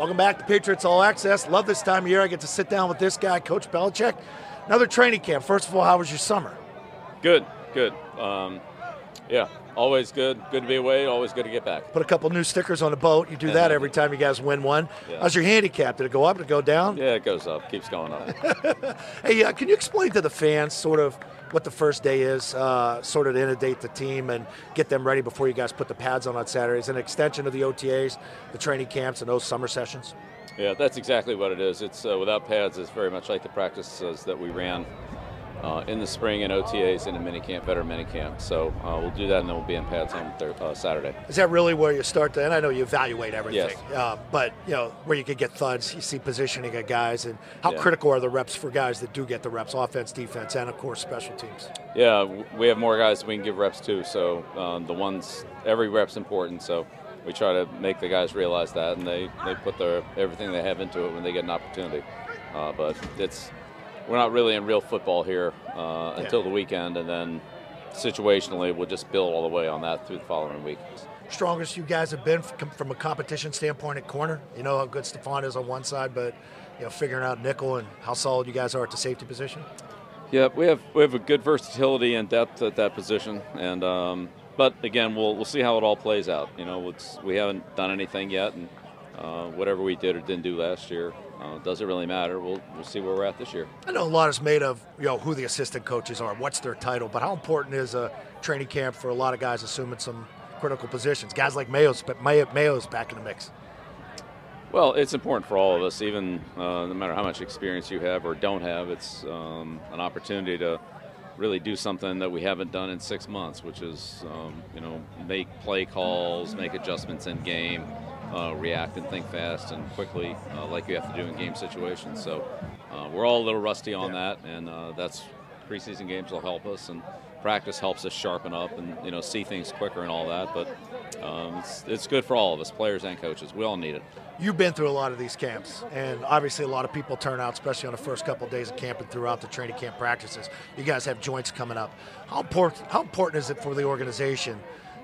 Welcome back to Patriots All Access. Love this time of year. I get to sit down with this guy, Coach Belichick. Another training camp. First of all, how was your summer? Good, good. Um, yeah, always good. Good to be away. Always good to get back. Put a couple new stickers on the boat. You do that every time you guys win one. Yeah. How's your handicap? Did it go up? Did it go down? Yeah, it goes up. Keeps going up. Hey, uh, can you explain to the fans sort of what the first day is, uh, sort of to inundate the team and get them ready before you guys put the pads on on Saturdays? An extension of the OTAs, the training camps, and those summer sessions? yeah, that's exactly what it is. It's uh, without pads. It's very much like the practices that we ran uh, in the spring in OTAs and in minicamp, better minicamp. So uh, we'll do that, and then we'll be in pads on thir- uh, Saturday. Is that really where you start to? And I know you evaluate everything, Yes. uh, but you know where you could get thuds. You see positioning of guys, and how Yeah. critical are the reps for guys that do get the reps, offense, defense, and of course special teams. Yeah, we have more guys we can give reps to. So um, the ones every rep's important. So we try to make the guys realize that, and they, they put their everything they have into it when they get an opportunity. Uh, but it's we're not really in real football here uh, until the weekend, and then situationally we'll just build all the way on that through the following week. Strongest you guys have been from a competition standpoint at corner. You know how good Stephon is on one side, but you know figuring out nickel and how solid you guys are at the safety position. Yeah, we have we have a good versatility and depth at that position, and um, but again, we'll we'll see how it all plays out. You know, it's, we haven't done anything yet, and uh, whatever we did or didn't do last year uh, doesn't really matter. We'll we'll see where we're at this year. I know a lot is made of you know who the assistant coaches are, what's their title, but how important is a training camp for a lot of guys assuming some critical positions? Guys like Mayo's, but Mayo, Mayo's back in the mix. Well, it's important for all of us, even uh, no matter how much experience you have or don't have. It's um, an opportunity to really do something that we haven't done in six months, which is um, you know make play calls, make adjustments in game, uh, react and think fast and quickly, uh, like you have to do in game situations. So uh, we're all a little rusty on that, and uh, that's preseason games will help us, and practice helps us sharpen up and you know see things quicker and all that. But um, it's, it's good for all of us, players and coaches. We all need it. You've been through a lot of these camps, and obviously a lot of people turn out, especially on the first couple of days of camp and throughout the training camp practices. You guys have joints coming up. How important? How important is it for the organization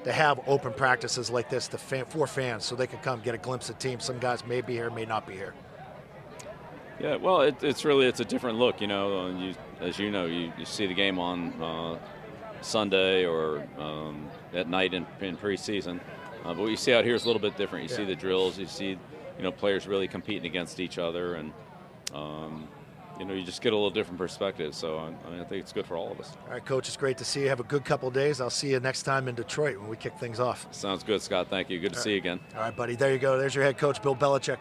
to have open practices like this to fan, for fans, so they can come get a glimpse of teams? Some guys may be here, may not be here. Yeah, well, it, it's really it's a different look, you know. You, as you know, you, you see the game on uh, Sunday or um, at night in, in preseason, uh, but what you see out here is a little bit different. You see the drills, you see, you know, players really competing against each other, and um, you know, you just get a little different perspective. So I, I, mean, I think it's good for all of us. All right, coach, it's great to see you. Have a good couple of days. I'll see you next time in Detroit when we kick things off. Sounds good, Scott. Thank you. Good to see you again. All right, buddy. There you go. There's your head coach, Bill Belichick.